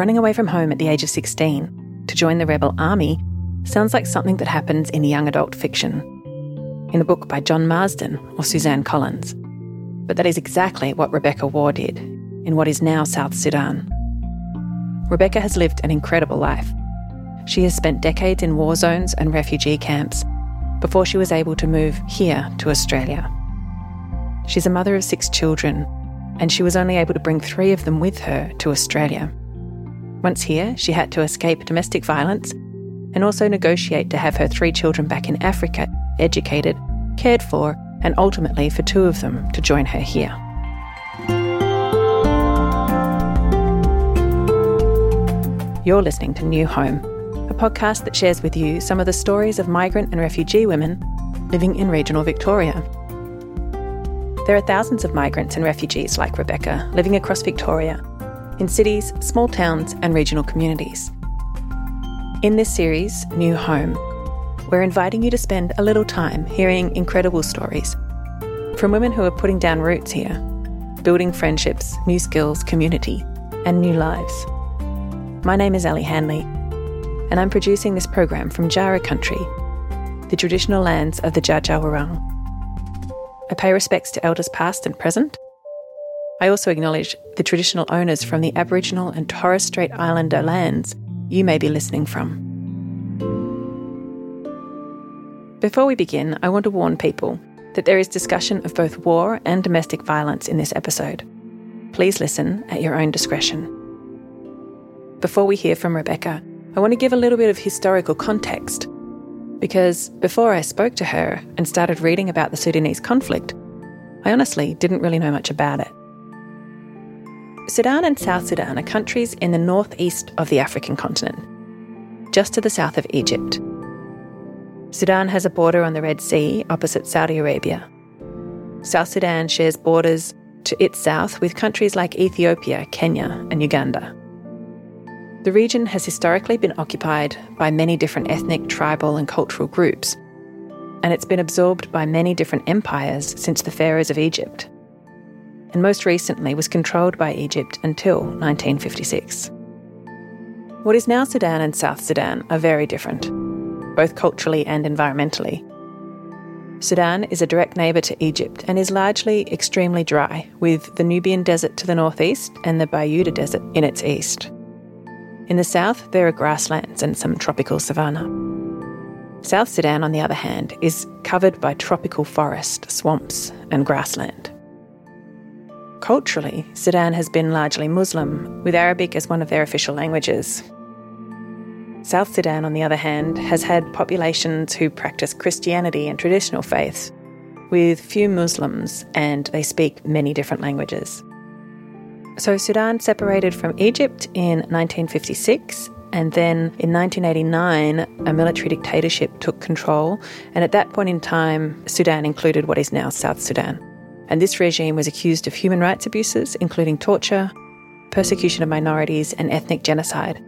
running away from home at the age of 16 to join the rebel army sounds like something that happens in young adult fiction, in a book by John Marsden or Suzanne Collins. But that is exactly what Rebecca Wour did in what is now South Sudan. Rebecca has lived an incredible life. She has spent decades in war zones and refugee camps before she was able to move here to Australia. She's a mother of six children, and she was only able to bring three of them with her to Australia. Once here, she had to escape domestic violence and also negotiate to have her three children back in Africa, educated, cared for, and ultimately for two of them to join her here. You're listening to New Home, a podcast that shares with you some of the stories of migrant and refugee women living in regional Victoria. There are thousands of migrants and refugees like Rebecca living across Victoria, in cities, small towns, and regional communities. In this series, New Home, we're inviting you to spend a little time hearing incredible stories from women who are putting down roots here, building friendships, new skills, community, and new lives. My name is Ali Hanley, and I'm producing this program from Jara country, the traditional lands of the Dja I pay respects to elders past and present. I also acknowledge the traditional owners from the Aboriginal and Torres Strait Islander lands you may be listening from. Before we begin, I want to warn people that there is discussion of both war and domestic violence in this episode. Please listen at your own discretion. Before we hear from Rebecca, I want to give a little bit of historical context. Because before I spoke to her and started reading about the Sudanese conflict, I honestly didn't really know much about it. Sudan and South Sudan are countries in the northeast of the African continent, just to the south of Egypt. Sudan has a border on the Red Sea opposite Saudi Arabia. South Sudan shares borders to its south with countries like Ethiopia, Kenya, and Uganda. The region has historically been occupied by many different ethnic, tribal, and cultural groups, and it's been absorbed by many different empires since the pharaohs of Egypt, and most recently was controlled by Egypt until 1956. What is now Sudan and South Sudan are very different, both culturally and environmentally. Sudan is a direct neighbour to Egypt and is largely extremely dry, with the Nubian Desert to the northeast and the Bayuda Desert in its east. In the south, there are grasslands and some tropical savanna. South Sudan, on the other hand, is covered by tropical forest, swamps, and grassland. Culturally, Sudan has been largely Muslim, with Arabic as one of their official languages. South Sudan, on the other hand, has had populations who practice Christianity and traditional faiths, with few Muslims, and they speak many different languages. So Sudan separated from Egypt in 1956, and then in 1989, a military dictatorship took control. And at that point in time, Sudan included what is now South Sudan. And this regime was accused of human rights abuses, including torture, persecution of minorities, and ethnic genocide,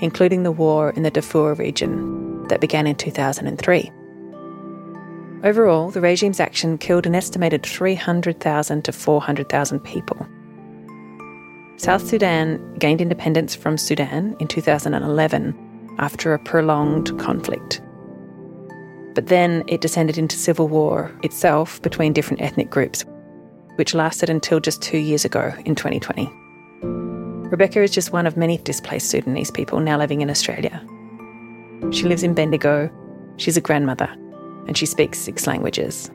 including the war in the Darfur region that began in 2003. Overall, the regime's action killed an estimated 300,000 to 400,000 people. South Sudan gained independence from Sudan in 2011 after a prolonged conflict. But then it descended into civil war itself between different ethnic groups, which lasted until just two years ago in 2020. Rebecca is just one of many displaced Sudanese people now living in Australia. She lives in Bendigo, she's a grandmother, and she speaks six languages.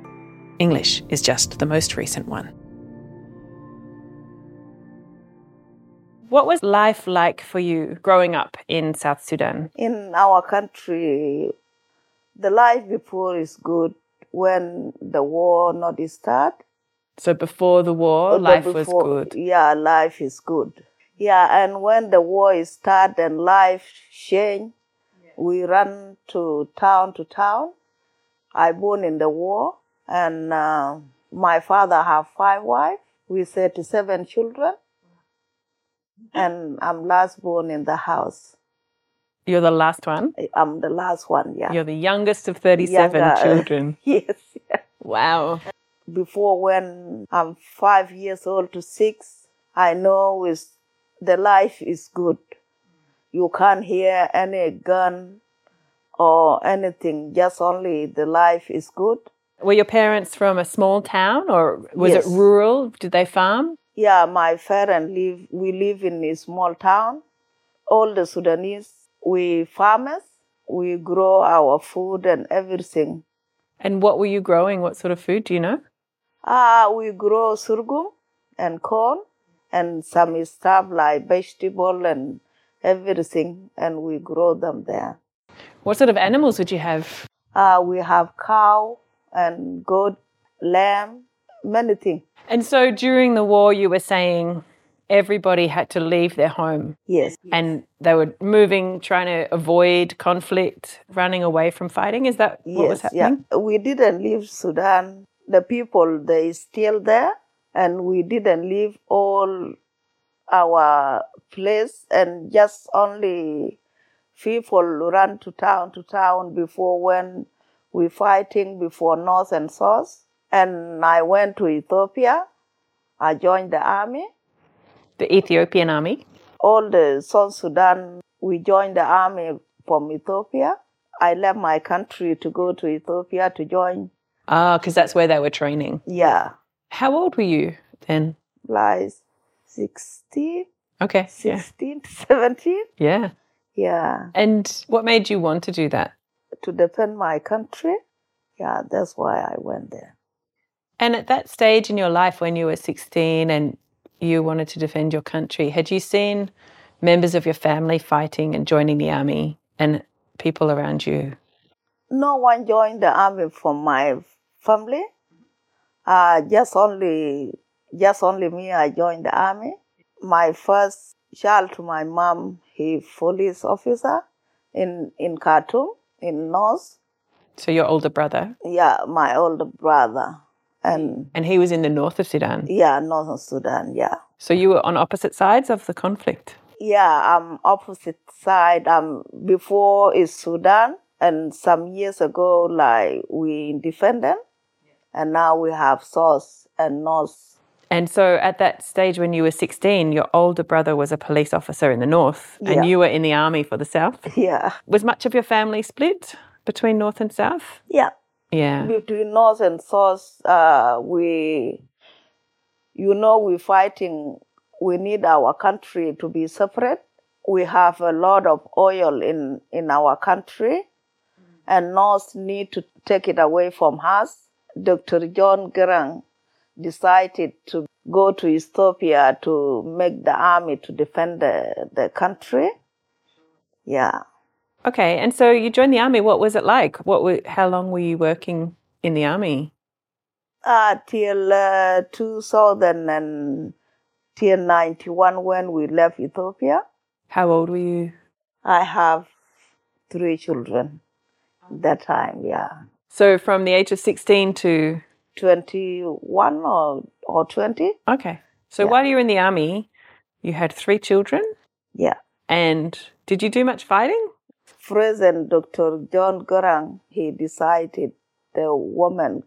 English is just the most recent one. What was life like for you growing up in South Sudan? In our country, the life before is good. When the war not start, So before the war, or the life was good. Yeah, life is good. Yeah, and when the war is start and life change, we run to town to town. I born in the war, and uh, my father have five wives with thirty-seven children, and I'm last born in the house. You're the last one. I'm the last one. Yeah. You're the youngest of 37 Younger. children. yes. Yeah. Wow. Before when I'm five years old to six, I know with the life is good. You can't hear any gun or anything, just only the life is good. Were your parents from a small town or was Yes. it rural? Did they farm? Yeah, my parents live, we live in a small town. All the Sudanese, we farmers, we grow our food and everything. And what were you growing? What sort of food do you know? Ah, we grow sorghum and corn and some stuff like vegetable and everything, and we grow them there. What sort of animals would you have? Uh, we have cow and goat, lamb, many things. And so during the war, you were saying everybody had to leave their home Yes. and they were moving, trying to avoid conflict, running away from fighting. Is that what was happening? yeah. We didn't leave Sudan. The people they still there, and we didn't leave all our place, and just only people run to town to town before when we fighting before North and South. And I went to Ethiopia. I joined the army. The Ethiopian army. All the South Sudan, we joined the army from Ethiopia. I left my country to go to Ethiopia to join. Ah, because that's where they were training. Yeah, How old were you then? like 16, Okay. Yeah. 16, 17. Yeah. Yeah, And what made you want to do that? to defend my country. Yeah, that's why I went there. And at that stage in your life when you were 16 and you wanted to defend your country, had you seen members of your family fighting and joining the army and people around you? No one joined the army from my family. Uh, just only, just only me. I joined the army. My first child to my mom, he police officer in in Khartoum in North. So your older brother, Yeah, my older brother, and and he was in the north of Sudan. yeah, Northern Sudan. Yeah. So you were on opposite sides of the conflict. Yeah, I'm opposite side. Um, before is Sudan, and some years ago, like we independent, and now we have South and North. And so at that stage when you were 16, your older brother was a police officer in the north Yeah. and you were in the army for the south. Yeah, Was much of your family split between north and south? yeah. Yeah. Between North and South, uh, we, you know, we're fighting. We need our country to be separate. We have a lot of oil in in our country, and North need to take it away from us. Dr. John Garang decided to go to Ethiopia to make the army to defend the, the country. Yeah. Okay. And so you joined the army. What was it like? What were, how long were you working in the army? Uh, till uh, 2000 and till 91 when we left Ethiopia. How old were you? I have three children that time, yeah. So from the age of 16 to 21 or, or 20. Okay. So Yeah. while you were in the army, you had three children Yeah. and did you do much fighting? President Dr. John Garang, he decided the woman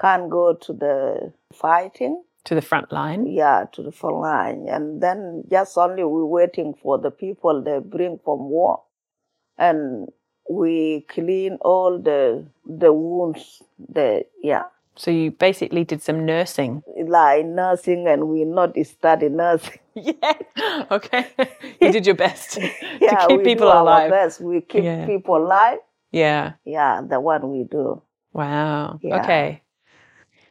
can't go to the fighting, To the front line? yeah, to the front line. And then just only we're waiting for the people they bring from war. And we clean all the the wounds, the yeah. So you basically did some nursing. Like nursing and we not study nursing. Yeah. Okay. you did your best Yeah, to keep we people do our alive. best. We keep Yeah. people alive. Yeah. Yeah, the one we do. Wow. Yeah. Okay.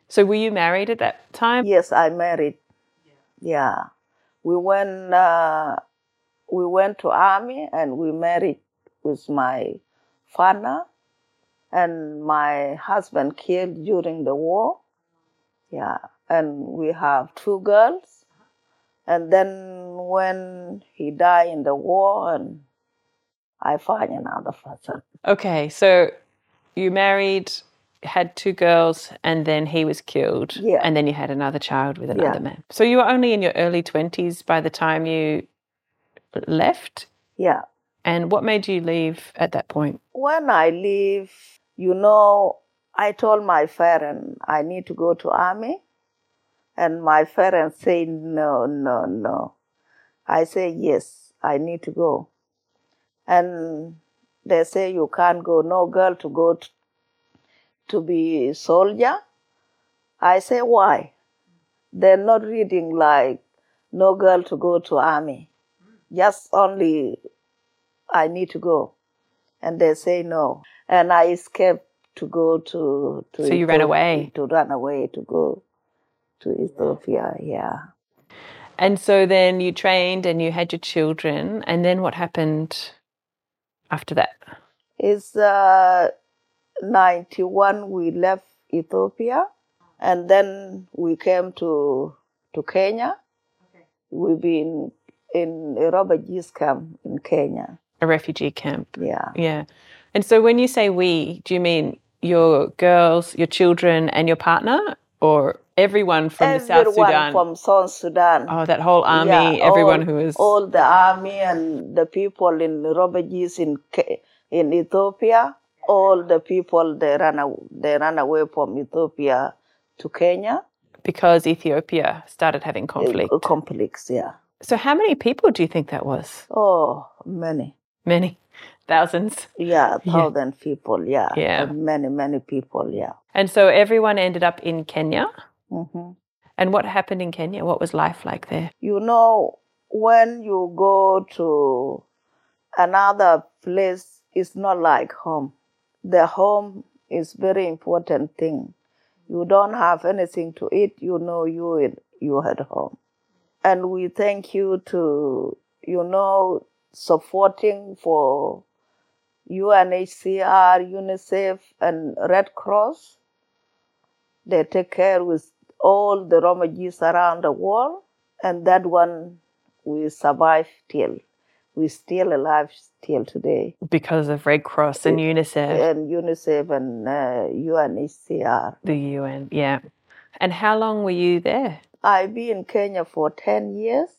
So were you married at that time? Yes, I married. Yeah, we went. Uh, we went to army and we married with my father, and my husband killed during the war. Yeah, and we have two girls, and then when he died in the war, and I find another person. Okay. So you married, had two girls, and then he was killed. Yeah. And then you had another child with another Yeah. man. So you were only in your early 20s by the time you left? Yeah. And what made you leave at that point? when I leave, you know, I told my parents I need to go to army, and my parents say no, no, no. I say, yes, I need to go. And they say, you can't go, no girl to go t- to be soldier. I say, why? They're not reading like no girl to go to army. Just only I need to go. And they say no. And I escaped to go to, to So you ran Ethiopia- away? To run away to go to Ethiopia, yeah. And so then you trained and you had your children. And then what happened after that? It's uh, 91 we left Ethiopia and then we came to to Kenya. We've been in a refugees camp in Kenya. A refugee camp. Yeah. Yeah. And so when you say we, do you mean your girls, your children, and your partner, or everyone from the South Sudan? Everyone from South Sudan. oh, that whole army, Yeah, everyone all- who was. all the army and the people in refugees in in Ethiopia. All the people they ran they ran away from Ethiopia to Kenya. because Ethiopia started having conflict. Uh, conflicts, yeah. So, how many people do you think that was? Oh, many. Many, thousands. Yeah, thousand people. Yeah, Yeah. And many, many people. Yeah. And so everyone ended up in Kenya. hmm And what happened in Kenya? What was life like there? You know, when you go to another place, it's not like home. The home is very important thing. You don't have anything to eat. You know you you at home, and we thank you to you know supporting for UNHCR, UNICEF, and Red Cross. They take care with all the refugees around the world, and that one we survive till. we still alive till today. Because of Red Cross and UNICEF, And UNICEF and uh, UNHCR. the UN. Yeah. And how long were you there? I've been in Kenya for 10 years.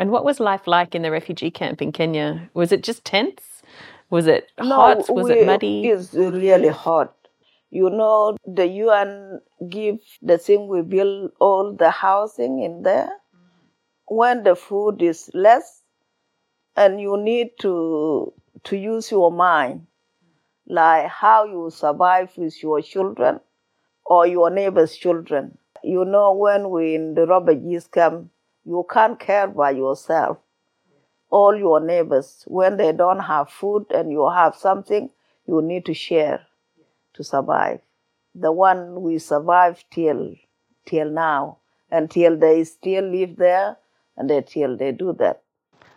And what was life like in the refugee camp in Kenya? Was it just tense? Was it hot? Was we- it muddy? It's really hot. You know, the UN give the thing we build all the housing in there. When the food is less, and you need to to use your mind, like how you survive with your children or your neighbor's children. You know, when we in the refugees camp, you can't care by yourself all your neighbors when they don't have food and you have something you need to share to survive the one we survived till till now until they still live there and until they do that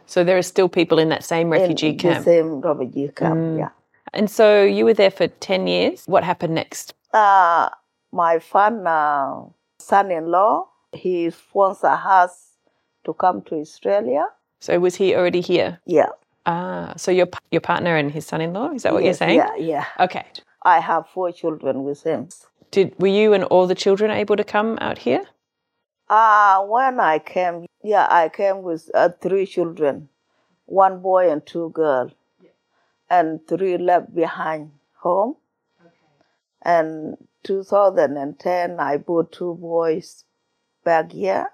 so there are still people in that same refugee in camp. the same refugee camp yeah And so you were there for 10 years. What happened next? uh, my fun uh, son-in-law he sponsored us to come to australia So was he already here? yeah Ah, so your your partner and his son-in-law, is that what Yes, you're saying? yeah yeah Okay. i have four children with him Did were you and all the children able to come out here? Uh, when I came, yeah, I came with uh, three children, one boy and two girls, and three left behind home. Okay. And 2010, I brought two boys back here,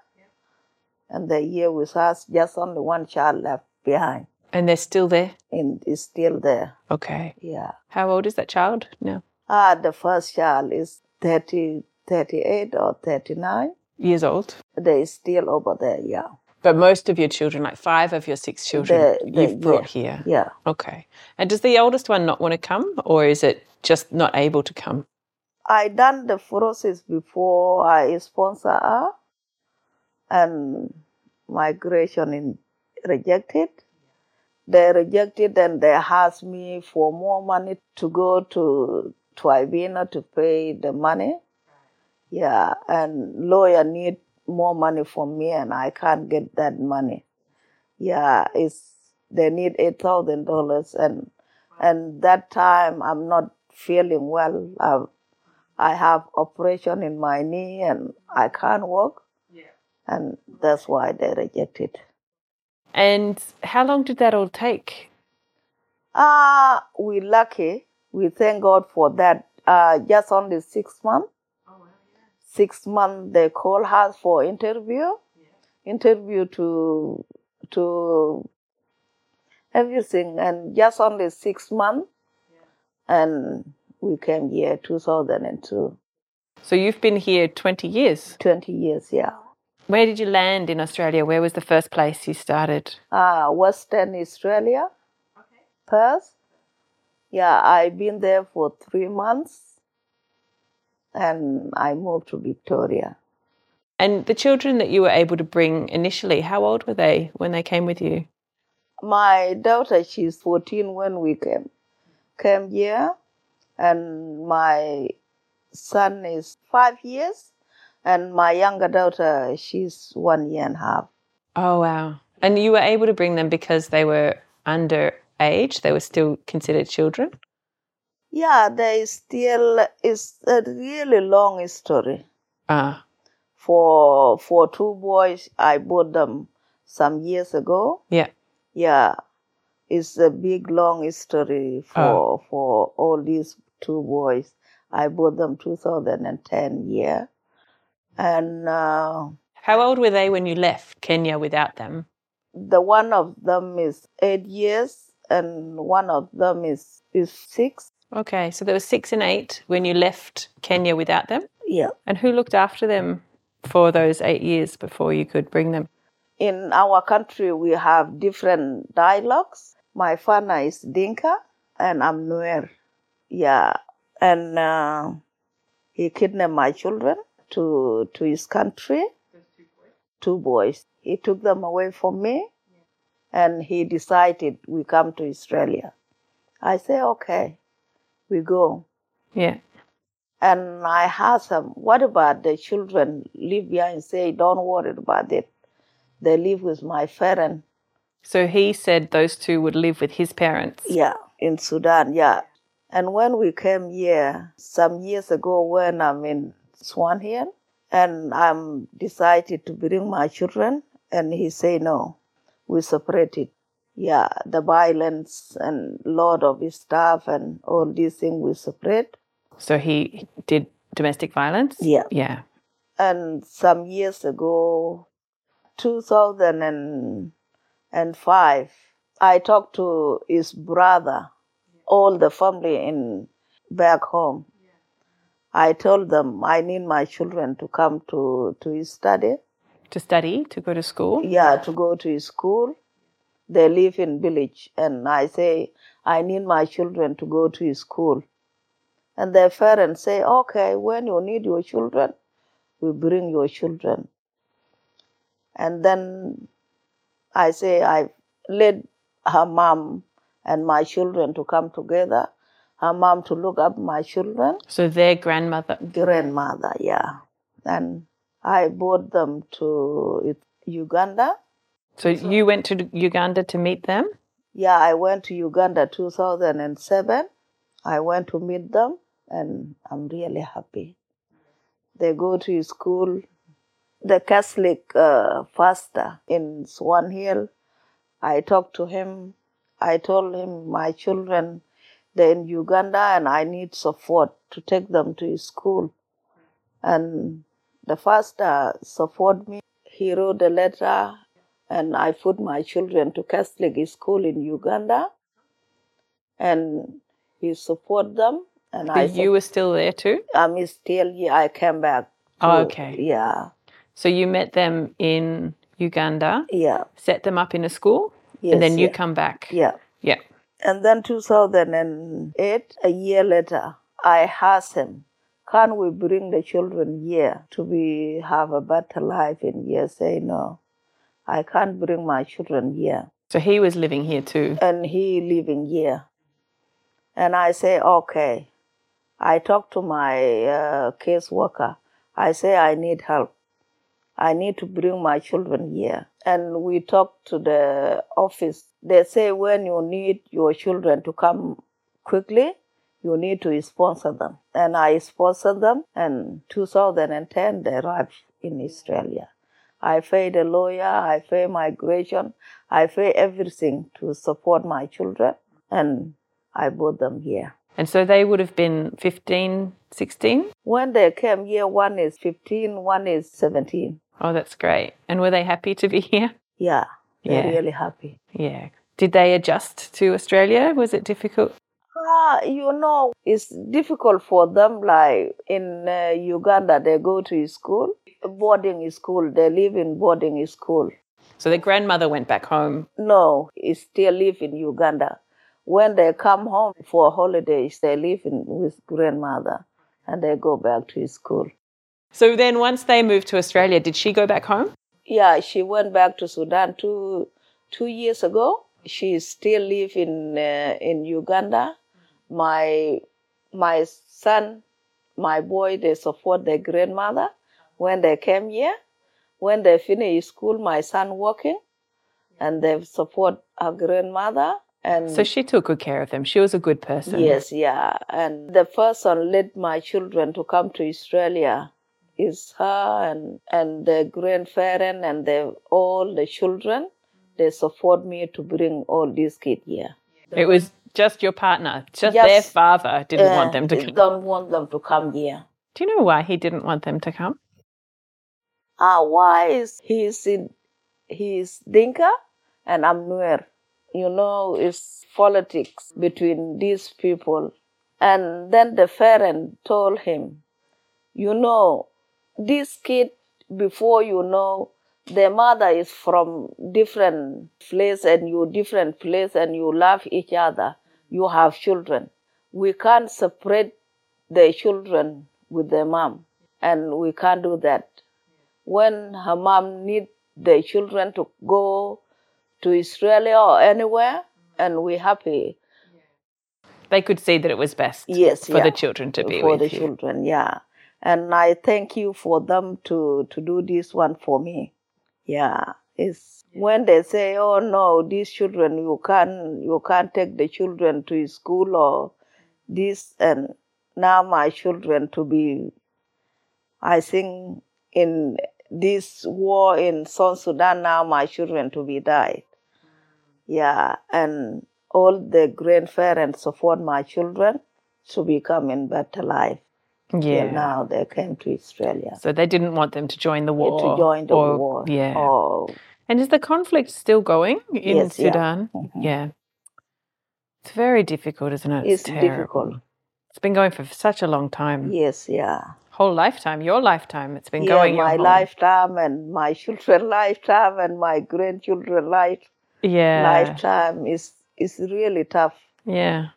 and they're here with us. Just only one child left behind, And they're still there? and is still there. Okay. Yeah. How old is that child now? Ah, the first child is 30, 38 or 39. Years old. They still over there. Yeah. But most of your children, like five of your six children, The- the- you've brought yeah, here. Yeah. Okay. And does the oldest one not want to come, or is it just not able to come? I done the process before I sponsor her, and migration in rejected. They rejected and they asked me for more money to go to to Ibina to pay the money. Yeah, and lawyer need more money from me, and I can't get that money. Yeah, it's they need eight thousand dollars, and and that time I'm not feeling well. I I have operation in my knee, and I can't walk, and that's why they rejected. And how long did that all take? Ah, we lucky. We thank God for that. Uh, just only six months. Six months they call us for interview. Interview to to everything, and just only six months, and we came here 2002. So you've been here 20 years. 20 years, yeah. Where did you land in Australia? Where was the first place you started? Uh, Western Australia, Perth. Yeah, I've been there for three months, and I moved to Victoria. And the children that you were able to bring initially, how old were they when they came with you? My daughter, she's 14 when we came came here, and my son is five years, and my younger daughter, she's one year and a half. Oh, wow. And you were able to bring them because they were under age, they were still considered children? Yeah, they still is a really long story. Ah, For for two boys, I bought them some years ago. yeah. Yeah, it's a big long history for for all these two boys. I bought them 2010 year, and uh, How old were they when you left Kenya without them? the one of them is eight years, and one of them is is six. Okay, so there were six and eight when you left Kenya without them. Yeah. And who looked after them for those eight years before you could bring them? In our country, we have different dialects. My father is Dinka, and I'm Nuer. Yeah, and uh, he kidnapped my children to to his country. Two boys. He took them away from me, and he decided we come to Australia. I say okay, we go. Yeah. And I asked him, what about the children live here and say, don't worry about it. They live with my parents. So he said those two would live with his parents. Yeah, in Sudan, yeah. And when we came here some years ago when I'm in Swan Hill and I'm decided to bring my children, and he say no, we separated. Yeah, the violence and lot of his stuff and all these things we separate. So he did domestic violence? Yeah. Yeah. and some years ago, 2005, I talked to his brother, all the family in back home. I told them I need my children to come to, to his study. To study, to go to school? Yeah, to go to his school. They live in village, and I say I need my children to go to his school. And their parents say, okay, when you need your children, we bring your children. And then I say I led her mom and my children to come together. Her mom to look up my children So their grandmother. grandmother, yeah. And I brought them to Uganda. So you went to Uganda to meet them? Yeah, I went to Uganda 2007. I went to meet them and I'm really happy. They go to school. The Catholic uh, pastor in Swan Hill, I talked to him. I told him my children, they're in Uganda and I need support to take them to school. And the pastor uh, support me. He wrote a letter and I put my children to Catholic school in Uganda, and he support them. And I you were still there too? I'm still here. I came back. Oh, okay. Yeah, So you met them in Uganda, yeah, set them up in a school, yes, and then you yeah, come back. yeah. And then 2008, a year later, I asked him, "Can we bring the children here to be have a better life in here?" Say no, I can't bring my children here. So he was living here too. and he living here. And I say, okay. I talk to my uh, case worker. I say, I need help. I need to bring my children here. And we talk to the office. They say, when you need your children to come quickly, you need to sponsor them. And I sponsor them. And 2010, they arrived in Australia. I pay the lawyer, I pay migration, I pay everything to support my children, and I brought them here. And so they would have been 15, 16? When they came here, one is 15, one is 17. Oh, that's great. And were they happy to be here? Yeah, They're Yeah. really happy. Yeah. Did they adjust to Australia? Was it difficult? Ah, you know, it's difficult for them. Like in uh, Uganda, they go to school, boarding school. They live in boarding school. So their grandmother went back home. No, he still live in Uganda. When they come home for holidays, they live in, with grandmother, and they go back to school. So then once they moved to Australia, did she go back home? Yeah, she went back to Sudan two two years ago. She still live in uh, in Uganda. My my son, my boy, they support their grandmother when they came here. When they finish school, my son working, and they support her grandmother. And So she took good care of them. She was a good person. Yes, yeah. And the person led my children to come to Australia is her and and the grandparent and the all the children. They support me to bring all these kids here. It was just your partner. Just Yes. their father didn't want Uh, them to they come. Don't want them to come here. Do you know why he didn't want them to come? Ah, why is he's in he's Dinka and I'm Nuer. You know, it's politics between these people. And then the parent told him, you know, this kid before you know their mother is from different place and you different place and you love each other. You have children. We can't separate the children with their mom and we can't do that when her mom need the children to go to Australia or anywhere, and we happy. They could see that it was best Yes, for yeah. the children to be for with the you. children, yeah. And I thank you for them to to do this one for me. Yeah, it's when they say, "Oh no, these children you can't you can't take the children to school or this," and now my children to be, I think in this war in South Sudan now my children to be died. Yeah, and all the grandparents support my children to become in better life. Yeah. Now they came to Australia So they didn't want them to join the war. to join the or- war. Yeah. Oh, And is the conflict still going in Yes, yeah. Sudan? Mhm. Yeah. It's very difficult, isn't it? it's terrible. difficult. It's been going for such a long time. Yes, yeah. Whole lifetime, your lifetime. It's been yeah, going my lifetime and my children lifetime and my grandchildren life Yeah. lifetime is is really tough. Yeah.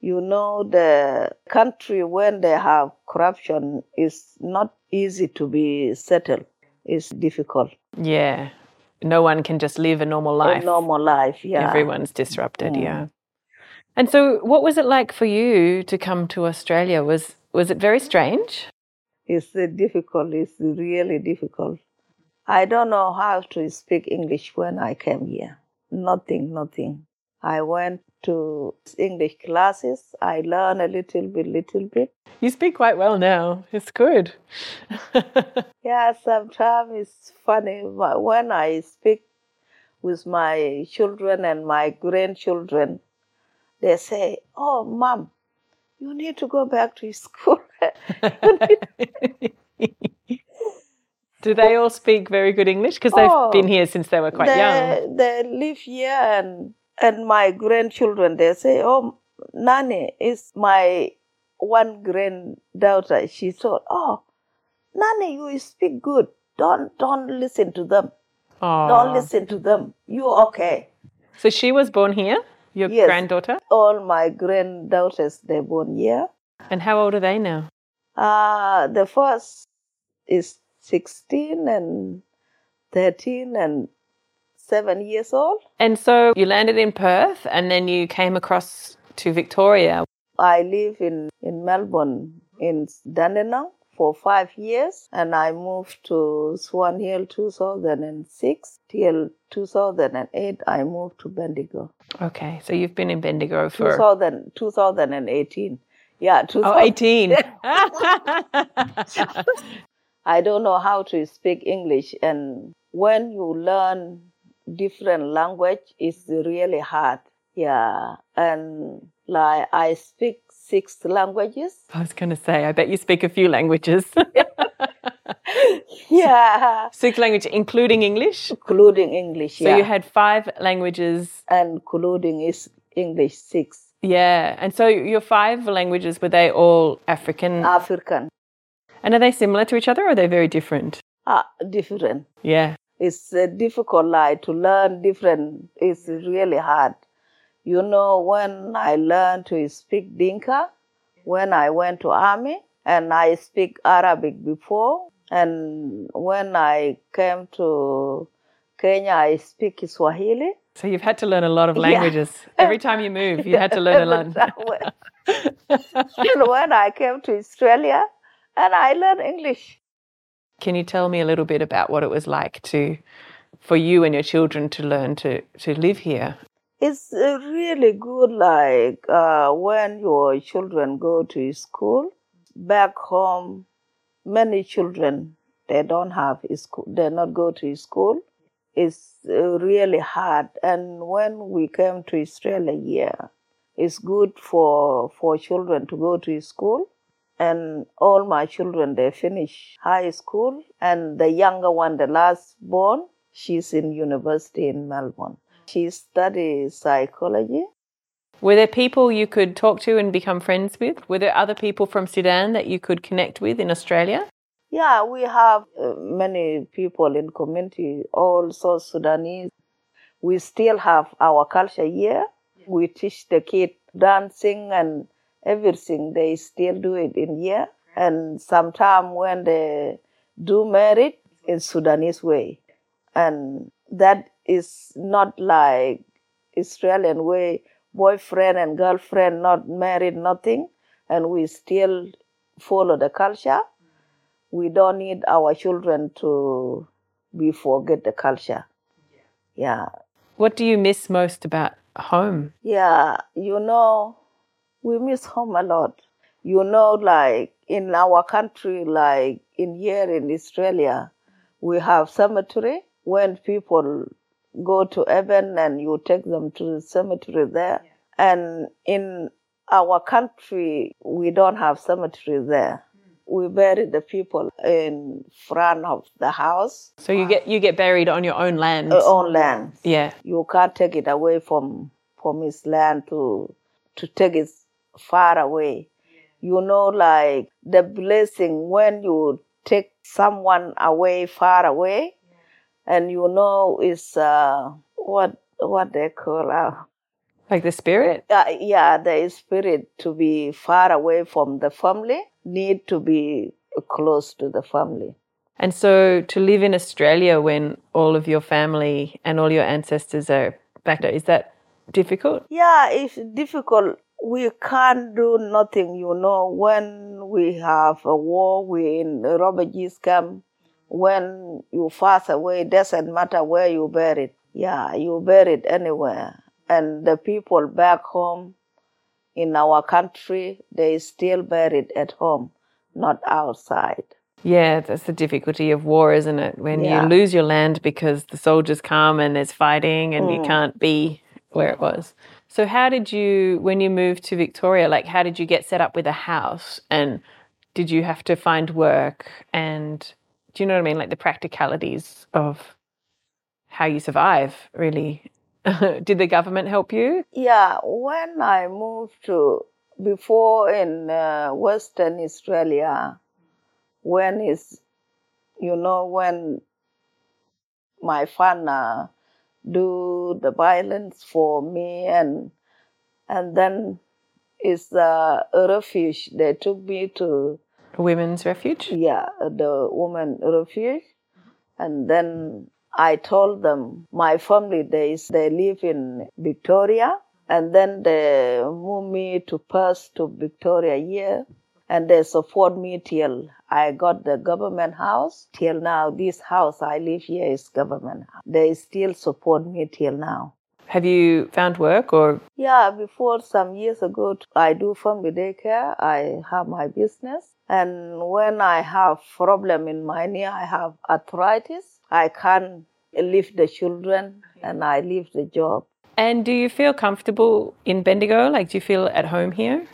You know the country when they have corruption is not easy to be settled. It's difficult. Yeah. No one can just live a normal A life. normal life, yeah. Everyone's disrupted, Mm. yeah. And so what was it like for you to come to Australia? Was was it very strange? It's uh, difficult. It's really difficult. I don't know how to speak English when I came here. Nothing, nothing. I went to English classes. I learn a little bit, little bit. You speak quite well now. It's good. Yeah, sometimes it's funny but when I speak with my children and my grandchildren. They say, "Oh, mom, you need to go back to school." Do they all speak very good English? Because they've Oh, been here since they were quite young. they, they live here and and my grandchildren they say oh nani is my one granddaughter she thought oh nani you speak good don't don't listen to them Aw. don't listen to them you okay So she was born here, your Yes. granddaughter? all my granddaughters they born here And how old are they now? uh the first is 16 and 13 and 7 years old And so you landed in Perth and then you came across to Victoria. I live in, in Melbourne in Dandenong for five years and I moved to Swan Hill 2006 till 2008 I moved to Bendigo. Okay, so you've been in Bendigo for 2000, 2018. Yeah, 2000, oh, 18. I don't know how to speak English and when you learn different language is really hard. Yeah, and like I speak six languages. I was going to say, I bet you speak a few languages. Yeah, Six languages, including English. including English. So yeah, you had five languages. and including is English six. Yeah. And so your five languages, were they all African? African, and are they similar to each other or are they very different? ah, different. Yeah. It's a difficult, like to learn different. It's really hard. You know, when I learned to speak Dinka, when I went to army, and I speak Arabic before, and when I came to Kenya, I speak Swahili. So you've had to learn a lot of Yeah. languages. Every time you move, you had to learn a lot. and when I came to Australia, and I learned English. Can you tell me a little bit about what it was like to, for you and your children to learn to, to live here? It's really good, like uh, when your children go to school. Back home, many children they don't have school. They not go to school. It's uh, really hard. And when we came to Australia here, it's good for for children to go to school. And all my children they finish high school, and the younger one, the last born, she's in university in Melbourne. She studies psychology. Were there people you could talk to and become friends with? Were there other people from Sudan that you could connect with in Australia? Yeah, we have uh, many people in community, all South Sudanese. We still have our culture here. We teach the kids dancing and everything. They still do it in here. And sometimes when they do married in Sudanese way, and that is not like Australian way, boyfriend and girlfriend not married, nothing, and we still follow the culture we don't need our children to be forget the culture. Yeah. What do you miss most about home? Yeah, you know, we miss home a lot. You know, like in our country, like in here in Australia, we have cemetery. When people go to heaven and you take them to the cemetery there. And in our country, we don't have cemetery there. We bury the people in front of the house, So you get you get buried on your own land. uh, own land. Yeah. You can't take it away from from his land to to take it far away. You know, like the blessing when you take someone away far away, and you know is uh, what what they call uh, Like the spirit? uh, yeah the spirit to be far away from the family need to be close to the family. And so to live in Australia when all of your family and all your ancestors are back there, is that difficult? Yeah, it's difficult. We can't do nothing, you know, when we have a war, we in a refugees camp. When you pass away, doesn't matter where you buried. Yeah, you buried anywhere. And the people back home in our country, they still buried at home, not outside. Yeah, that's the difficulty of war, isn't it? When Yeah. you lose your land because the soldiers come and there's fighting and you mm. can't be where it was. So how did you when you moved to Victoria, like how did you get set up with a house and did you have to find work and do you know what I mean? Like the practicalities of how you survive, really. did the government help you? Yeah, when I moved to before in uh, Western Australia, when is you know when my father do the violence for me and and then is uh, a refuge. They took me to women's refuge? yeah the woman refuge, and then I told them my family they they live in Victoria, and then they moved me to Perth to Victoria here, and they support me till I got the government house. Till now, this house I live here is government. house. They still support me till now. Have you found work or Yeah, before some years ago, I do family daycare. I have my business, and when I have problem in my knee, I have arthritis. I can't leave the children, and I leave the job. and do you feel comfortable in Bendigo? Like do you feel at home here?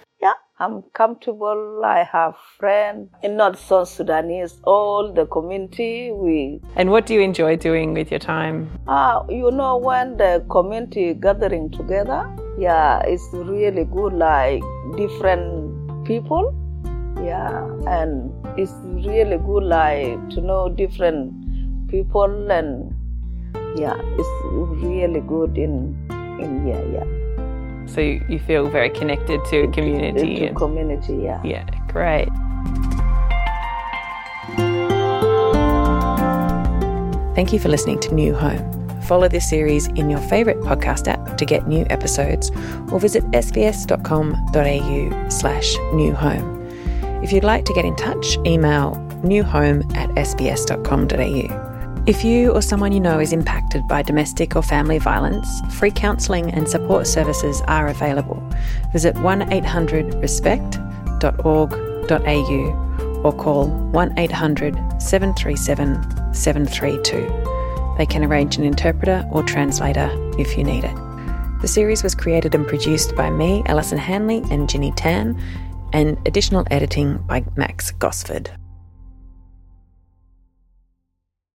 I'm comfortable. I have friends in North South Sudanese, all the community. We And what do you enjoy doing with your time? uh, you know when the community gathering together, yeah, it's really good. Like different people, yeah, and it's really good. Like to know different people and yeah, it's really good in in yeah yeah. So you you feel very connected to a community. Into and- community, yeah. yeah, great. Thank you for listening to New Home. Follow this series in your favourite podcast app to get new episodes or visit sbs.com.au slash new home. If you'd like to get in touch, email newhome at sbs.com.au. If you or someone you know is impacted by domestic or family violence, free counselling and support services are available. Visit 1800 respect.org.au or call 1 800 737 732. They can arrange an interpreter or translator if you need it. The series was created and produced by me, Alison Hanley, and Ginny Tan, and additional editing by Max Gosford.